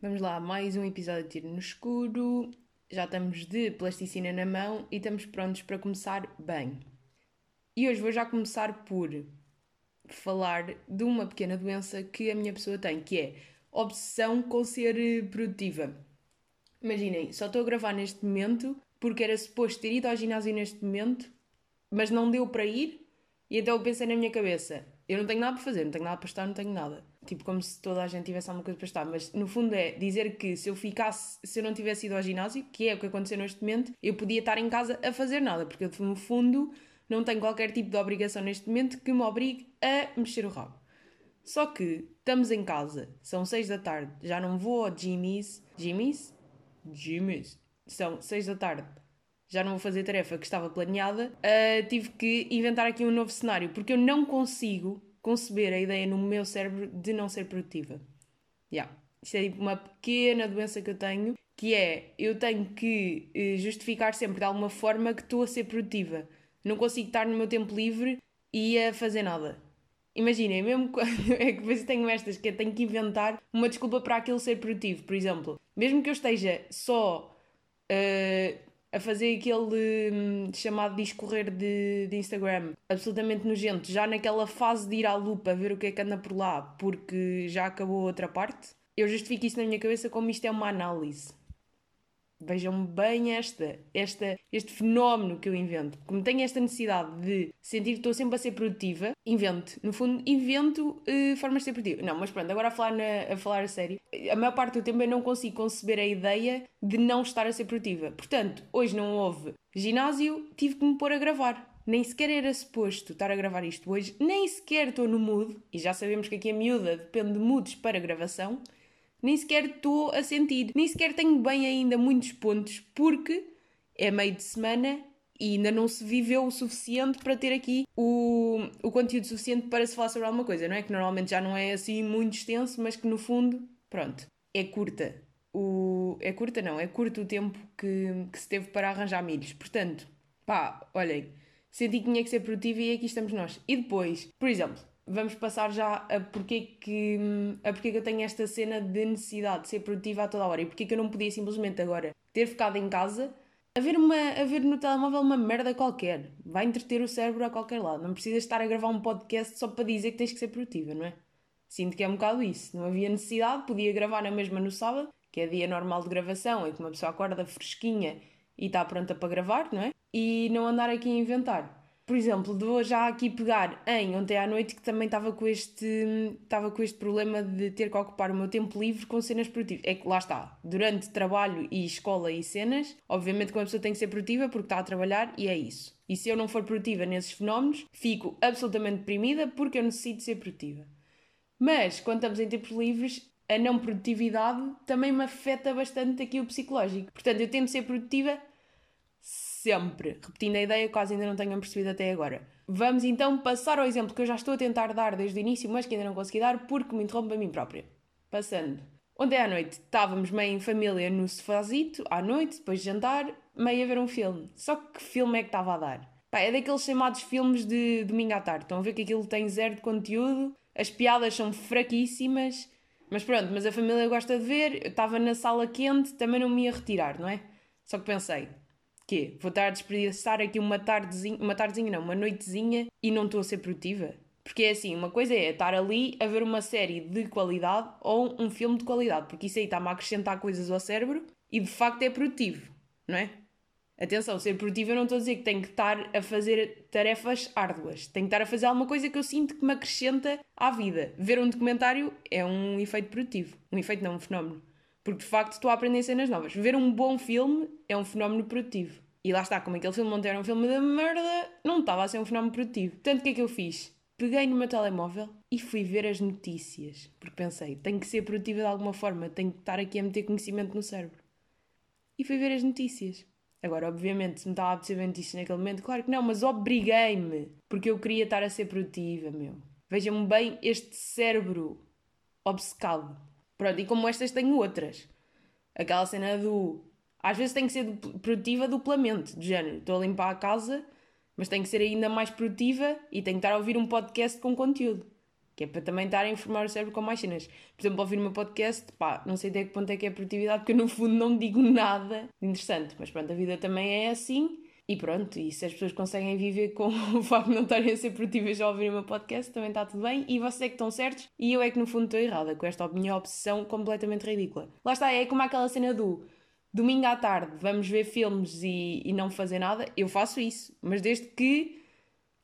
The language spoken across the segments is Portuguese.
Vamos lá, mais um episódio de Tiro no Escuro. Já estamos de plasticina na mão e estamos prontos para começar bem. E hoje vou já começar por falar de uma pequena doença que a minha pessoa tem, que é obsessão com ser produtiva. Imaginem, só estou a gravar neste momento porque era suposto ter ido ao ginásio neste momento, mas não deu para ir, e então eu pensei na minha cabeça: eu não tenho nada para fazer, não tenho nada para estar, não tenho nada. Tipo, como se toda a gente tivesse alguma coisa para estar. Mas no fundo é dizer que se eu ficasse, se eu não tivesse ido ao ginásio, que é o que aconteceu neste momento, eu podia estar em casa a fazer nada, porque eu no fundo não tenho qualquer tipo de obrigação neste momento que me obrigue a mexer o rabo. Só que estamos em casa, são 6 da tarde, já não vou ao Jimmy's. Jimmy's? Jimmy's. São 6 da tarde, já não vou fazer a tarefa que estava planeada. Uh, tive que inventar aqui um novo cenário, porque eu não consigo conceber a ideia no meu cérebro de não ser produtiva. Yeah. Isto é tipo uma pequena doença que eu tenho, que é eu tenho que uh, justificar sempre de alguma forma que estou a ser produtiva. Não consigo estar no meu tempo livre e a fazer nada. Imaginem, mesmo quando é que depois tenho estas que eu tenho que inventar uma desculpa para aquilo ser produtivo. Por exemplo, mesmo que eu esteja só uh, a fazer aquele hum, chamado discorrer de, de Instagram absolutamente nojento, já naquela fase de ir à lupa ver o que é que anda por lá, porque já acabou outra parte, eu justifico isso na minha cabeça como isto é uma análise. Vejam bem esta, esta, este fenómeno que eu invento. Como tenho esta necessidade de sentir que estou sempre a ser produtiva, invento. No fundo, invento uh, formas de ser produtiva. Não, mas pronto, agora a falar, na, a falar a sério. A maior parte do tempo eu não consigo conceber a ideia de não estar a ser produtiva. Portanto, hoje não houve ginásio, tive que me pôr a gravar. Nem sequer era suposto estar a gravar isto hoje, nem sequer estou no mood, e já sabemos que aqui a miúda depende de moods para gravação nem sequer estou a sentir, nem sequer tenho bem ainda muitos pontos, porque é meio de semana e ainda não se viveu o suficiente para ter aqui o, o conteúdo suficiente para se falar sobre alguma coisa, não é? Que normalmente já não é assim muito extenso, mas que no fundo, pronto, é curta. O, é curta, não, é curto o tempo que, que se teve para arranjar milhos. Portanto, pá, olhem, senti que tinha que ser produtivo e aqui estamos nós. E depois, por exemplo, vamos passar já a porque que, a porque que eu tenho esta cena de necessidade de ser produtiva a toda hora e porque que eu não podia simplesmente agora ter ficado em casa a ver, uma, a ver no telemóvel uma merda qualquer. Vai entreter o cérebro a qualquer lado. Não precisas estar a gravar um podcast só para dizer que tens que ser produtiva, não é? Sinto que é um bocado isso. Não havia necessidade, podia gravar na mesma no sábado, que é dia normal de gravação, em que uma pessoa acorda fresquinha e está pronta para gravar, não é? E não andar aqui a inventar por exemplo, vou já aqui pegar em ontem à noite que também estava com este estava com este problema de ter que ocupar o meu tempo livre com cenas produtivas. É que lá está, durante trabalho e escola e cenas, obviamente que uma pessoa tem que ser produtiva porque está a trabalhar e é isso. E se eu não for produtiva nesses fenómenos, fico absolutamente deprimida porque eu necessito ser produtiva. Mas quando estamos em tempos livres, a não produtividade também me afeta bastante aqui o psicológico. Portanto, eu tento ser produtiva sempre. Repetindo a ideia, quase ainda não tenham percebido até agora. Vamos então passar ao exemplo que eu já estou a tentar dar desde o início, mas que ainda não consegui dar porque me interrompo a mim própria. Passando. Ontem à noite estávamos meio em família no sofazito, à noite, depois de jantar, meio a ver um filme. Só que filme é que estava a dar? Pá, é daqueles chamados filmes de domingo à tarde. Estão a ver que aquilo tem zero de conteúdo, as piadas são fraquíssimas, mas pronto, mas a família gosta de ver, eu estava na sala quente, também não me ia retirar, não é? Só que pensei, quê? Vou estar a desperdiçar aqui uma tardezinha, uma tardezinha não, uma noitezinha e não estou a ser produtiva? Porque é assim, uma coisa é estar ali a ver uma série de qualidade ou um filme de qualidade, porque isso aí está-me a acrescentar coisas ao cérebro e de facto é produtivo, não é? Atenção, ser produtivo eu não estou a dizer que tenho que estar a fazer tarefas árduas. Tenho que estar a fazer alguma coisa que eu sinto que me acrescenta à vida. Ver um documentário é um efeito produtivo. Um efeito não, um fenómeno. Porque de facto estou a aprender cenas novas. Ver um bom filme é um fenómeno produtivo. E lá está, como aquele filme não era um filme da merda, não estava a ser um fenómeno produtivo. Portanto, o que é que eu fiz? Peguei no meu telemóvel e fui ver as notícias. Porque pensei, tenho que ser produtiva de alguma forma, tenho que estar aqui a meter conhecimento no cérebro. E fui ver as notícias. Agora, obviamente, se me estava a perceber notícias naquele momento, claro que não, mas obriguei-me. Porque eu queria estar a ser produtiva, meu. Vejam bem este cérebro obcecado. Pronto, e como estas tenho outras. Aquela cena do. Às vezes tem que ser produtiva duplamente, de género. Estou a limpar a casa, mas tem que ser ainda mais produtiva e tenho que estar a ouvir um podcast com conteúdo. Que é para também estar a informar o cérebro com mais cenas. Por exemplo, ouvir uma podcast, pá, não sei até que ponto é que é produtividade, porque eu no fundo não digo nada interessante. Mas pronto, a vida também é assim. E pronto, e se as pessoas conseguem viver com o facto de não estarem a ser produtivas ao ouvir uma podcast, também está tudo bem. E vocês é que estão certos e eu é que no fundo estou errada com esta minha obsessão completamente ridícula. Lá está, é como aquela cena do domingo à tarde vamos ver filmes e, e não fazer nada. Eu faço isso, mas desde que,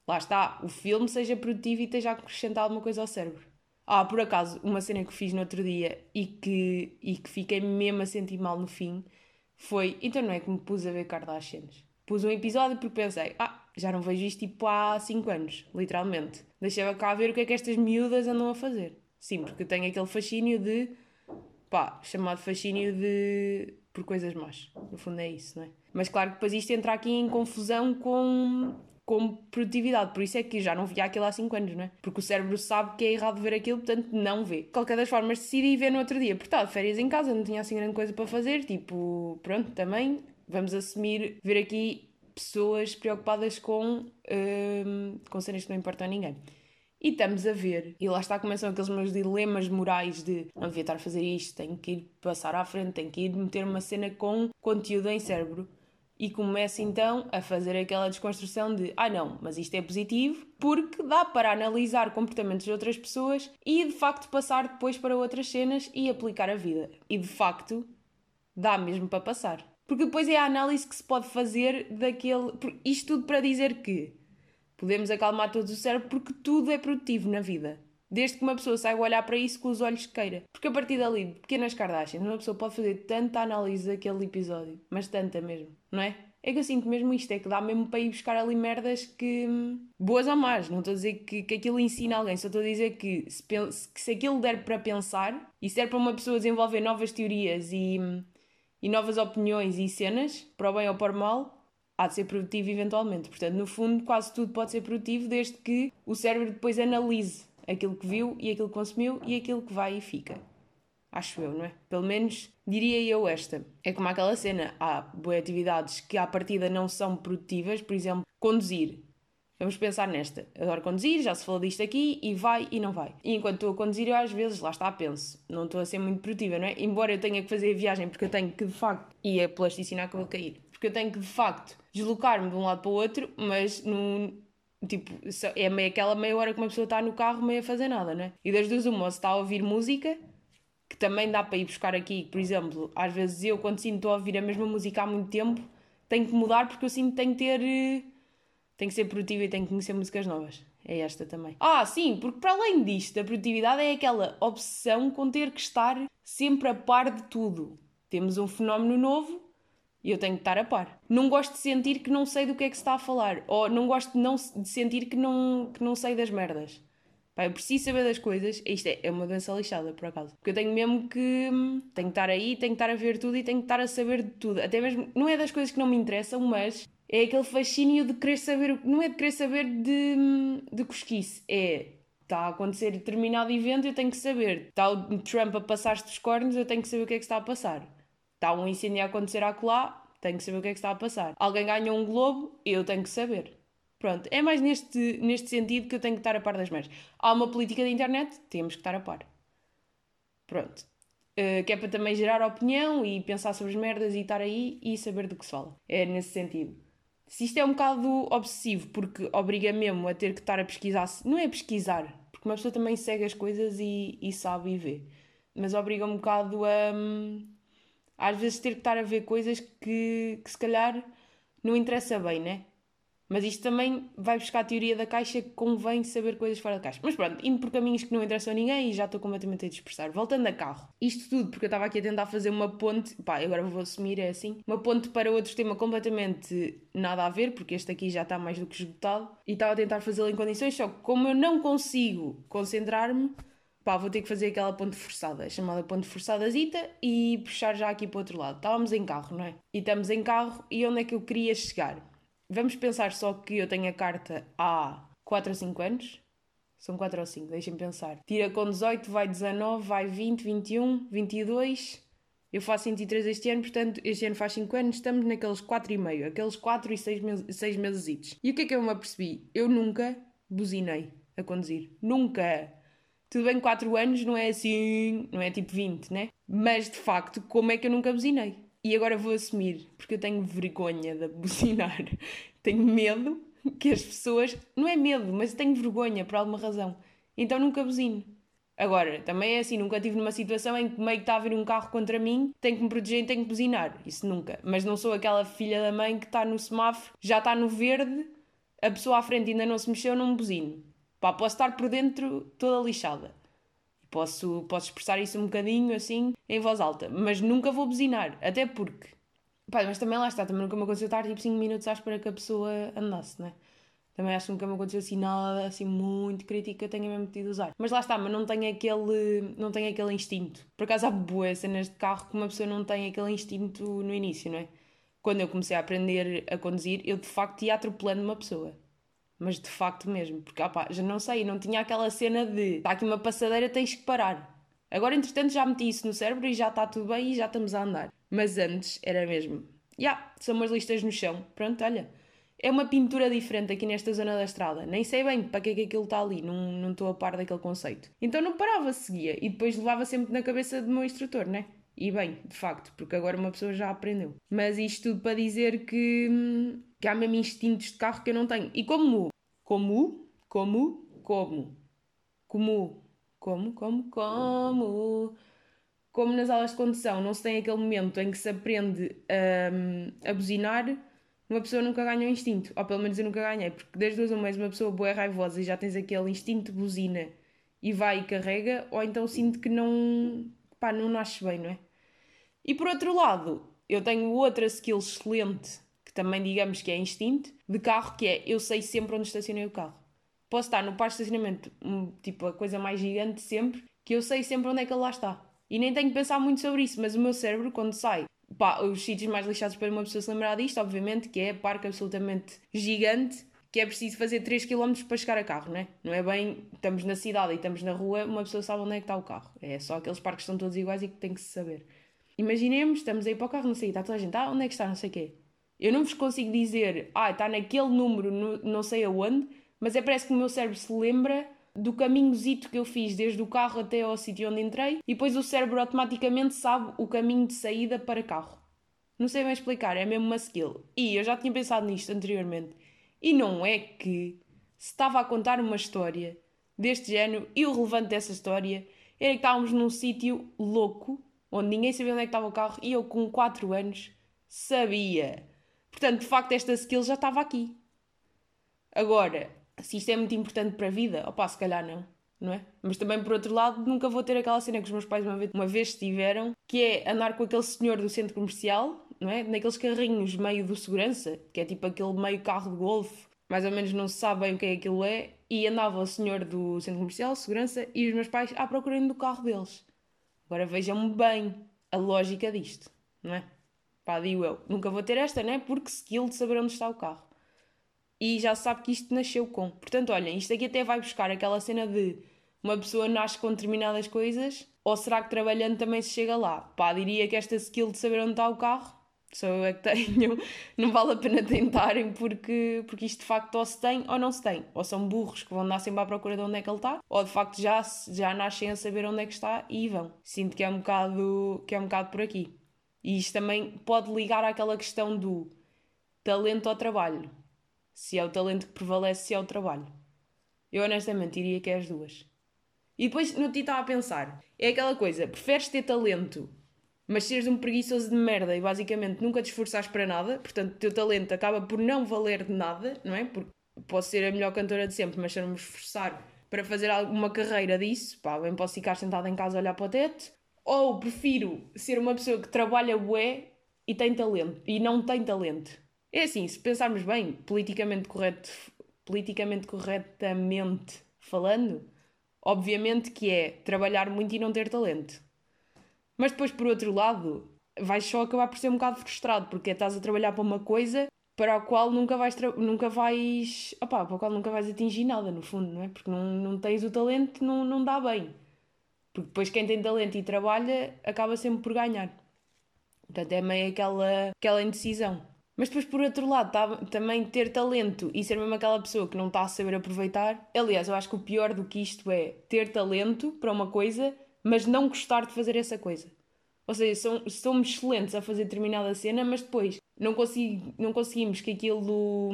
lá está, o filme seja produtivo e esteja a acrescentar alguma coisa ao cérebro. Ah, por acaso, uma cena que fiz no outro dia e que, e que fiquei mesmo a sentir mal no fim foi. Então não é que me pus a ver Kardashians pus um episódio porque pensei, ah, já não vejo isto tipo há 5 anos, literalmente. Deixava cá ver o que é que estas miúdas andam a fazer. Sim, porque tenho aquele fascínio de, pá, chamado fascínio de. por coisas más. No fundo é isso, não é? Mas claro que depois isto entra aqui em confusão com, com produtividade. Por isso é que já não via aquilo há 5 anos, não é? Porque o cérebro sabe que é errado ver aquilo, portanto não vê. De qualquer das formas, decidi ver no outro dia. De férias em casa, não tinha assim grande coisa para fazer. Tipo, pronto, também vamos assumir, ver aqui pessoas preocupadas com, um, com cenas que não importam a ninguém. E estamos a ver, e lá está começam aqueles meus dilemas morais de não devia estar a fazer isto, tenho que ir passar à frente, tenho que ir meter uma cena com conteúdo em cérebro. E começo então a fazer aquela desconstrução de ah não, mas isto é positivo porque dá para analisar comportamentos de outras pessoas e de facto passar depois para outras cenas e aplicar a vida. E de facto dá mesmo para passar. Porque depois é a análise que se pode fazer daquele. Isto tudo para dizer que podemos acalmar todos o cérebro porque tudo é produtivo na vida. Desde que uma pessoa saiba olhar para isso com os olhos que queira. Porque a partir dali, de pequenas Kardashians, uma pessoa pode fazer tanta análise daquele episódio, mas tanta mesmo, não é? É que eu sinto mesmo isto, é que dá mesmo para ir buscar ali merdas que. boas ou más. Não estou a dizer que, que aquilo ensina alguém, só estou a dizer que se, que se aquilo der para pensar e se der para uma pessoa desenvolver novas teorias e e novas opiniões e cenas, para o bem ou para o mal, há de ser produtivo eventualmente. Portanto, no fundo, quase tudo pode ser produtivo desde que o cérebro depois analise aquilo que viu e aquilo que consumiu e aquilo que vai e fica. Acho eu, não é? Pelo menos diria eu esta. É como aquela cena. Há boas atividades que à partida não são produtivas, por exemplo, conduzir. Vamos pensar nesta. Adoro conduzir, já se falou disto aqui, e vai e não vai. E enquanto estou a conduzir, eu às vezes, lá está, penso, não estou a ser muito produtiva, não é? Embora eu tenha que fazer a viagem porque eu tenho que, de facto, e a plasticina acabou de cair, porque eu tenho que, de facto, deslocar-me de um lado para o outro, mas num, tipo, é meio, aquela meia hora que uma pessoa está no carro meio a fazer nada, não é? E das duas uma, se está a ouvir música, que também dá para ir buscar aqui, por exemplo, às vezes eu, quando sinto a ouvir a mesma música há muito tempo, tenho que mudar porque eu sinto que tenho que ter eh, tem que ser produtiva e tem que conhecer músicas novas. É esta também. Ah, sim, porque para além disto, a produtividade é aquela obsessão com ter que estar sempre a par de tudo. Temos um fenómeno novo e eu tenho que estar a par. Não gosto de sentir que não sei do que é que se está a falar. Ou não gosto de, não, de sentir que não, que não sei das merdas. Pá, eu preciso saber das coisas. Isto é, é uma doença lixada, por acaso. Porque eu tenho mesmo que. Hum, tenho que estar aí, tenho que estar a ver tudo e tenho que estar a saber de tudo. Até mesmo. Não é das coisas que não me interessam, mas é aquele fascínio de querer saber, não é de querer saber de, de cosquice, é está a acontecer determinado evento, eu tenho que saber. Está o Trump a passar-se dos cornos, eu tenho que saber o que é que está a passar. Está um incêndio a acontecer acolá, tenho que saber o que é que está a passar. Alguém ganhou um globo, eu tenho que saber. Pronto, é mais neste, neste sentido que eu tenho que estar a par das merdas. Há uma política de internet, temos que estar a par. Pronto. Uh, que é para também gerar opinião e pensar sobre as merdas e estar aí e saber do que se fala. É nesse sentido. Se isto é um bocado obsessivo, porque obriga mesmo a ter que estar a pesquisar, não é pesquisar, porque uma pessoa também segue as coisas e, e sabe e vê, mas obriga um bocado a hum, às vezes ter que estar a ver coisas que, que se calhar não interessa bem, né? Mas isto também vai buscar a teoria da caixa que convém saber coisas fora da caixa. Mas pronto, indo por caminhos que não interessam a ninguém e já estou completamente a dispersar. Voltando a carro. Isto tudo porque eu estava aqui a tentar fazer uma ponte, pá, agora vou assumir, é assim, uma ponte para outro tema completamente nada a ver, porque este aqui já está mais do que esgotado. E estava a tentar fazê-lo em condições, só que como eu não consigo concentrar-me, pá, vou ter que fazer aquela ponte forçada, chamada ponte forçada zita, e puxar já aqui para o outro lado. Estávamos em carro, não é? E estamos em carro, e onde é que eu queria chegar? Vamos pensar só que eu tenho a carta há 4 ou 5 anos. São 4 ou 5, deixem-me pensar. Tira com 18, vai 19, vai 20, 21, 22. Eu faço 23 este ano, portanto, este ano faz 5 anos, estamos naqueles 4,5, aqueles 4 e 6 meses, 6 meses. E o que é que eu me apercebi? Eu nunca buzinei a conduzir. Nunca! Tudo bem, 4 anos não é assim, não é tipo 20, né? Mas de facto, como é que eu nunca buzinei? E agora vou assumir, porque eu tenho vergonha de buzinar. tenho medo que as pessoas. Não é medo, mas tenho vergonha por alguma razão. Então nunca buzino. Agora, também é assim, nunca estive numa situação em que meio que está a vir um carro contra mim, tenho que me proteger e tenho que buzinar. Isso nunca. Mas não sou aquela filha da mãe que está no semáforo, já está no verde, a pessoa à frente ainda não se mexeu, não me buzino. Pá, posso estar por dentro toda lixada. Posso, posso expressar isso um bocadinho assim, em voz alta. Mas nunca vou buzinar. Até porque. Pá, mas também lá está, também nunca me aconteceu estar tipo 5 minutos à espera que a pessoa andasse, né? Também acho que nunca me aconteceu assim nada assim muito crítico que eu tenha mesmo tido usar. Mas lá está, mas não tenho aquele, não tenho aquele instinto. Por acaso há boas cenas de carro que uma pessoa não tem aquele instinto no início, não é? Quando eu comecei a aprender a conduzir, eu de facto ia atropelando uma pessoa. Mas de facto mesmo, porque opá, já não sei, não tinha aquela cena de está aqui uma passadeira, tens que parar. Agora, entretanto, já meti isso no cérebro e já está tudo bem e já estamos a andar. Mas antes era mesmo, já, yeah, são umas listas no chão. Pronto, olha, é uma pintura diferente aqui nesta zona da estrada. Nem sei bem para que é que aquilo está ali, não, não estou a par daquele conceito. Então não parava, seguia e depois levava sempre na cabeça do meu instrutor, né? E bem, de facto, porque agora uma pessoa já aprendeu. Mas isto tudo para dizer que, hum, que há mesmo instintos de carro que eu não tenho. E como? Como? Como? Como? Como? Como? Como? Como? Como nas aulas de condução não se tem aquele momento em que se aprende a, a buzinar, uma pessoa nunca ganha o instinto. Ou pelo menos eu nunca ganhei, porque desde duas ou mais uma pessoa boa raivosa e já tens aquele instinto de buzina e vai e carrega, ou então sinto que não, pá, não nasce bem, não é? E por outro lado, eu tenho outra skill excelente, também digamos que é instinto, de carro, que é eu sei sempre onde estacionei o carro. Posso estar no parque de estacionamento, tipo a coisa mais gigante sempre, que eu sei sempre onde é que ele lá está. E nem tenho que pensar muito sobre isso, mas o meu cérebro, quando sai, pá, os sítios mais lixados para uma pessoa se lembrar disto, obviamente, que é parque absolutamente gigante, que é preciso fazer 3 km para chegar a carro, né? não é? bem, estamos na cidade e estamos na rua, uma pessoa sabe onde é que está o carro. É só aqueles parques que são todos iguais e que tem que se saber. Imaginemos, estamos aí para o carro, não sei, está toda a gente, ah, onde é que está, não sei o quê. Eu não vos consigo dizer, ah, está naquele número, no, não sei aonde, mas é parece que o meu cérebro se lembra do caminhozito que eu fiz desde o carro até ao sítio onde entrei e depois o cérebro automaticamente sabe o caminho de saída para carro. Não sei bem explicar, é mesmo uma skill. E eu já tinha pensado nisto anteriormente. E não é que se estava a contar uma história deste género e o relevante dessa história era que estávamos num sítio louco onde ninguém sabia onde é que estava o carro e eu com 4 anos sabia. Portanto, de facto, esta skill já estava aqui. Agora, se isto é muito importante para a vida, opá, se calhar não, não é? Mas também, por outro lado, nunca vou ter aquela cena que os meus pais uma vez, uma vez tiveram, que é andar com aquele senhor do centro comercial, não é? Naqueles carrinhos meio do segurança, que é tipo aquele meio carro de golfe, mais ou menos não se sabe bem o que é aquilo é, e andava o senhor do centro comercial, segurança, e os meus pais à procura do carro deles. Agora vejam bem a lógica disto, não é? Pá, digo eu, nunca vou ter esta, né? Porque skill de saber onde está o carro. E já sabe que isto nasceu com. Portanto, olhem, isto aqui até vai buscar aquela cena de uma pessoa nasce com determinadas coisas, ou será que trabalhando também se chega lá? Pá, diria que esta skill de saber onde está o carro, só eu é que tenho, não vale a pena tentarem, porque, porque isto de facto ou se tem ou não se tem. Ou são burros que vão andar sempre à procura de onde é que ele está, ou de facto já, já nascem a saber onde é que está e vão. Sinto que é um bocado, que é um bocado por aqui. E isto também pode ligar àquela questão do talento ao trabalho. Se é o talento que prevalece, se é o trabalho. Eu honestamente diria que é as duas. E depois no ti estava a pensar: é aquela coisa, preferes ter talento, mas seres um preguiçoso de merda e basicamente nunca te esforçares para nada, portanto o teu talento acaba por não valer de nada, não é? Porque posso ser a melhor cantora de sempre, mas se eu não me esforçar para fazer alguma carreira disso, pá, bem posso ficar sentada em casa a olhar para o teto, ou prefiro ser uma pessoa que trabalha bué e tem talento e não tem talento. É assim, se pensarmos bem, politicamente correto, politicamente corretamente falando, obviamente que é trabalhar muito e não ter talento. Mas depois, por outro lado, vais só acabar por ser um bocado frustrado, porque estás a trabalhar para uma coisa para a qual nunca vais, nunca vais, para a qual nunca vais atingir nada, no fundo, não é? Porque não, não tens o talento, não, não dá bem. Porque depois quem tem talento e trabalha acaba sempre por ganhar. Portanto, é meio aquela, aquela indecisão. Mas depois, por outro lado, tá, também ter talento e ser mesmo aquela pessoa que não está a saber aproveitar. Aliás, eu acho que o pior do que isto é ter talento para uma coisa, mas não gostar de fazer essa coisa. Ou seja, são, somos excelentes a fazer determinada cena, mas depois não, consigo, não conseguimos que aquilo,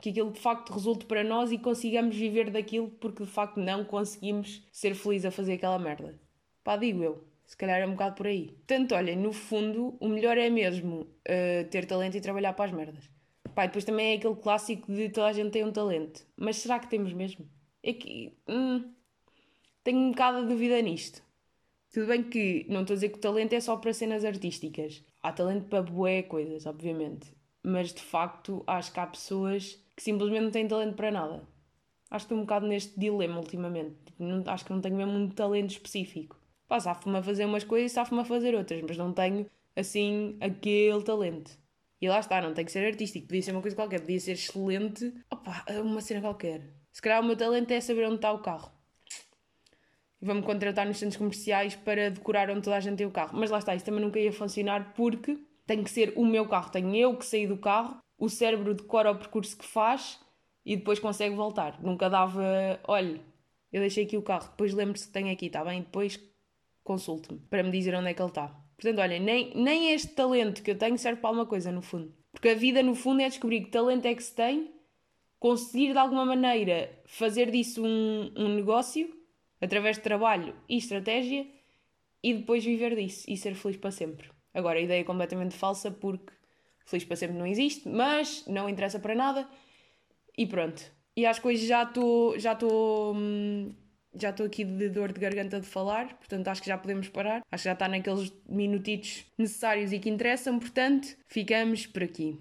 que aquilo de facto resulte para nós e consigamos viver daquilo porque de facto não conseguimos ser felizes a fazer aquela merda. Pá, digo eu. Se calhar é um bocado por aí. Portanto, olhem, no fundo, o melhor é mesmo uh, ter talento e trabalhar para as merdas. Pá, depois também é aquele clássico de toda a gente tem um talento. Mas será que temos mesmo? É que. Hum, tenho um bocado de dúvida nisto. Tudo bem que não estou a dizer que o talento é só para cenas artísticas. Há talento para boé coisas, obviamente. Mas de facto, acho que há pessoas que simplesmente não têm talento para nada. Acho que estou um bocado neste dilema ultimamente. Tipo, não, acho que não tenho mesmo um talento específico. Pá, safo-me a fazer umas coisas e safo-me a fazer outras, mas não tenho, assim, aquele talento. E lá está, não tem que ser artístico, podia ser uma coisa qualquer, podia ser excelente, opa, uma cena qualquer. Se calhar o meu talento é saber onde está o carro. E vou-me contratar nos centros comerciais para decorar onde toda a gente tem o carro. Mas lá está, isso também nunca ia funcionar porque tem que ser o meu carro, tenho eu que sair do carro, o cérebro decora o percurso que faz e depois consegue voltar. Nunca dava, olha, eu deixei aqui o carro, depois lembro-se que tenho aqui, está bem? Depois consulte-me para me dizer onde é que ele está. Portanto, olhem, nem, nem este talento que eu tenho serve para alguma coisa, no fundo. Porque a vida, no fundo, é descobrir que talento é que se tem, conseguir de alguma maneira fazer disso um, um negócio, através de trabalho e estratégia, e depois viver disso e ser feliz para sempre. Agora, a ideia é completamente falsa porque feliz para sempre não existe, mas não interessa para nada e pronto. E às coisas já estou já estou hum, já estou aqui de dor de garganta de falar, portanto acho que já podemos parar. Acho que já está naqueles minutitos necessários e que interessam, portanto ficamos por aqui.